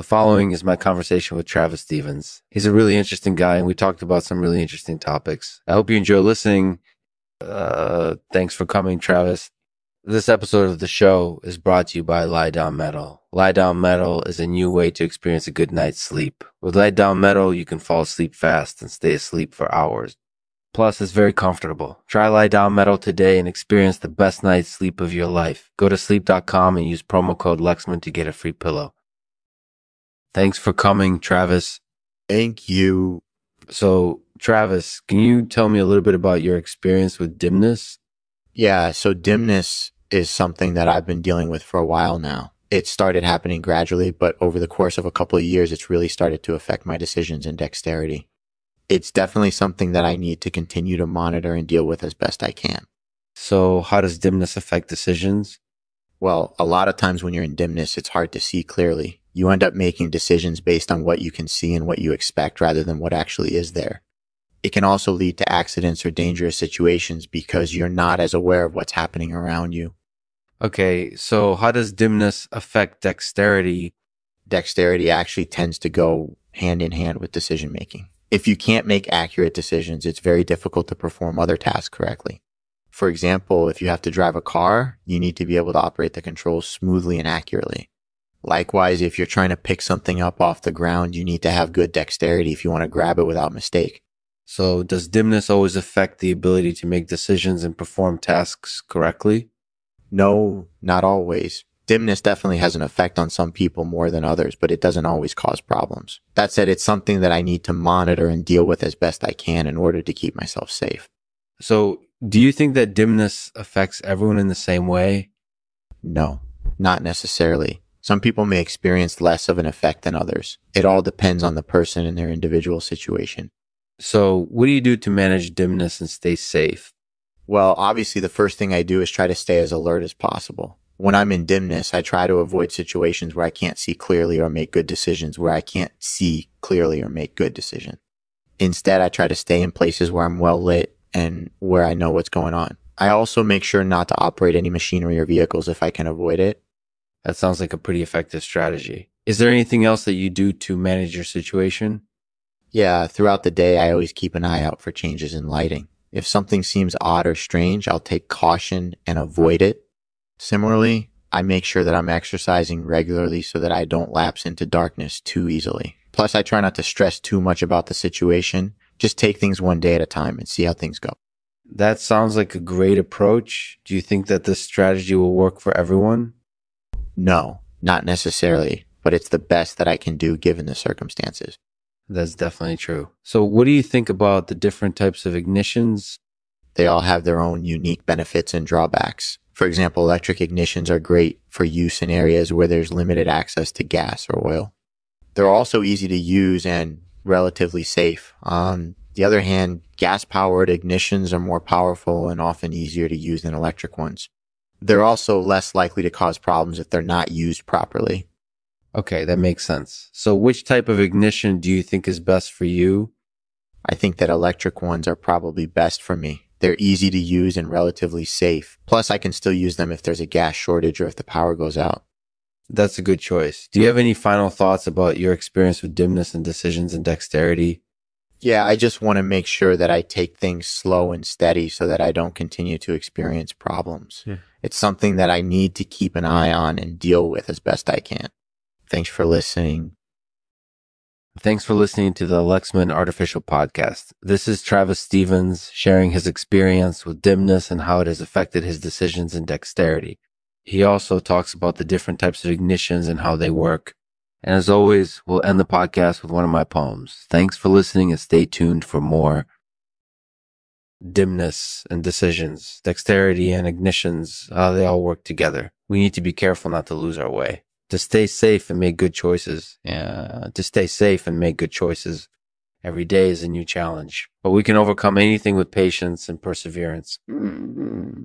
The following is my conversation with Travis Stevens. He's a really interesting guy, and we talked about some really interesting topics. I hope you enjoy listening. Uh, thanks for coming, Travis. This episode of the show is brought to you by Lie Down Metal. Lie Down Metal is a new way to experience a good night's sleep. With Lie Down Metal, you can fall asleep fast and stay asleep for hours. Plus, it's very comfortable. Try Lie Down Metal today and experience the best night's sleep of your life. Go to sleep.com and use promo code Lexman to get a free pillow. Thanks for coming, Travis. Thank you. So, Travis, can you tell me a little bit about your experience with dimness? Yeah, so dimness is something that I've been dealing with for a while now. It started happening gradually, but over the course of a couple of years, it's really started to affect my decisions and dexterity. It's definitely something that I need to continue to monitor and deal with as best I can. So, how does dimness affect decisions? Well, a lot of times when you're in dimness, it's hard to see clearly you end up making decisions based on what you can see and what you expect rather than what actually is there. It can also lead to accidents or dangerous situations because you're not as aware of what's happening around you. Okay, so how does dimness affect dexterity? Dexterity actually tends to go hand in hand with decision making. If you can't make accurate decisions, it's very difficult to perform other tasks correctly. For example, if you have to drive a car, you need to be able to operate the controls smoothly and accurately. Likewise, if you're trying to pick something up off the ground, you need to have good dexterity if you want to grab it without mistake. So, does dimness always affect the ability to make decisions and perform tasks correctly? No, not always. Dimness definitely has an effect on some people more than others, but it doesn't always cause problems. That said, it's something that I need to monitor and deal with as best I can in order to keep myself safe. So, do you think that dimness affects everyone in the same way? No, not necessarily. Some people may experience less of an effect than others. It all depends on the person and their individual situation. So, what do you do to manage dimness and stay safe? Well, obviously, the first thing I do is try to stay as alert as possible. When I'm in dimness, I try to avoid situations where I can't see clearly or make good decisions, where I can't see clearly or make good decisions. Instead, I try to stay in places where I'm well lit and where I know what's going on. I also make sure not to operate any machinery or vehicles if I can avoid it. That sounds like a pretty effective strategy. Is there anything else that you do to manage your situation? Yeah, throughout the day, I always keep an eye out for changes in lighting. If something seems odd or strange, I'll take caution and avoid it. Similarly, I make sure that I'm exercising regularly so that I don't lapse into darkness too easily. Plus, I try not to stress too much about the situation. Just take things one day at a time and see how things go. That sounds like a great approach. Do you think that this strategy will work for everyone? No, not necessarily, but it's the best that I can do given the circumstances. That's definitely true. So, what do you think about the different types of ignitions? They all have their own unique benefits and drawbacks. For example, electric ignitions are great for use in areas where there's limited access to gas or oil. They're also easy to use and relatively safe. On the other hand, gas powered ignitions are more powerful and often easier to use than electric ones they're also less likely to cause problems if they're not used properly. Okay, that makes sense. So, which type of ignition do you think is best for you? I think that electric ones are probably best for me. They're easy to use and relatively safe. Plus, I can still use them if there's a gas shortage or if the power goes out. That's a good choice. Do you have any final thoughts about your experience with dimness and decisions and dexterity? Yeah, I just want to make sure that I take things slow and steady so that I don't continue to experience problems. Yeah. It's something that I need to keep an eye on and deal with as best I can. Thanks for listening. Thanks for listening to the Lexman Artificial Podcast. This is Travis Stevens sharing his experience with dimness and how it has affected his decisions and dexterity. He also talks about the different types of ignitions and how they work. And as always, we'll end the podcast with one of my poems. Thanks for listening and stay tuned for more dimness and decisions, dexterity and ignitions. How they all work together. We need to be careful not to lose our way. To stay safe and make good choices. Yeah, to stay safe and make good choices. Every day is a new challenge, but we can overcome anything with patience and perseverance. Mm-hmm.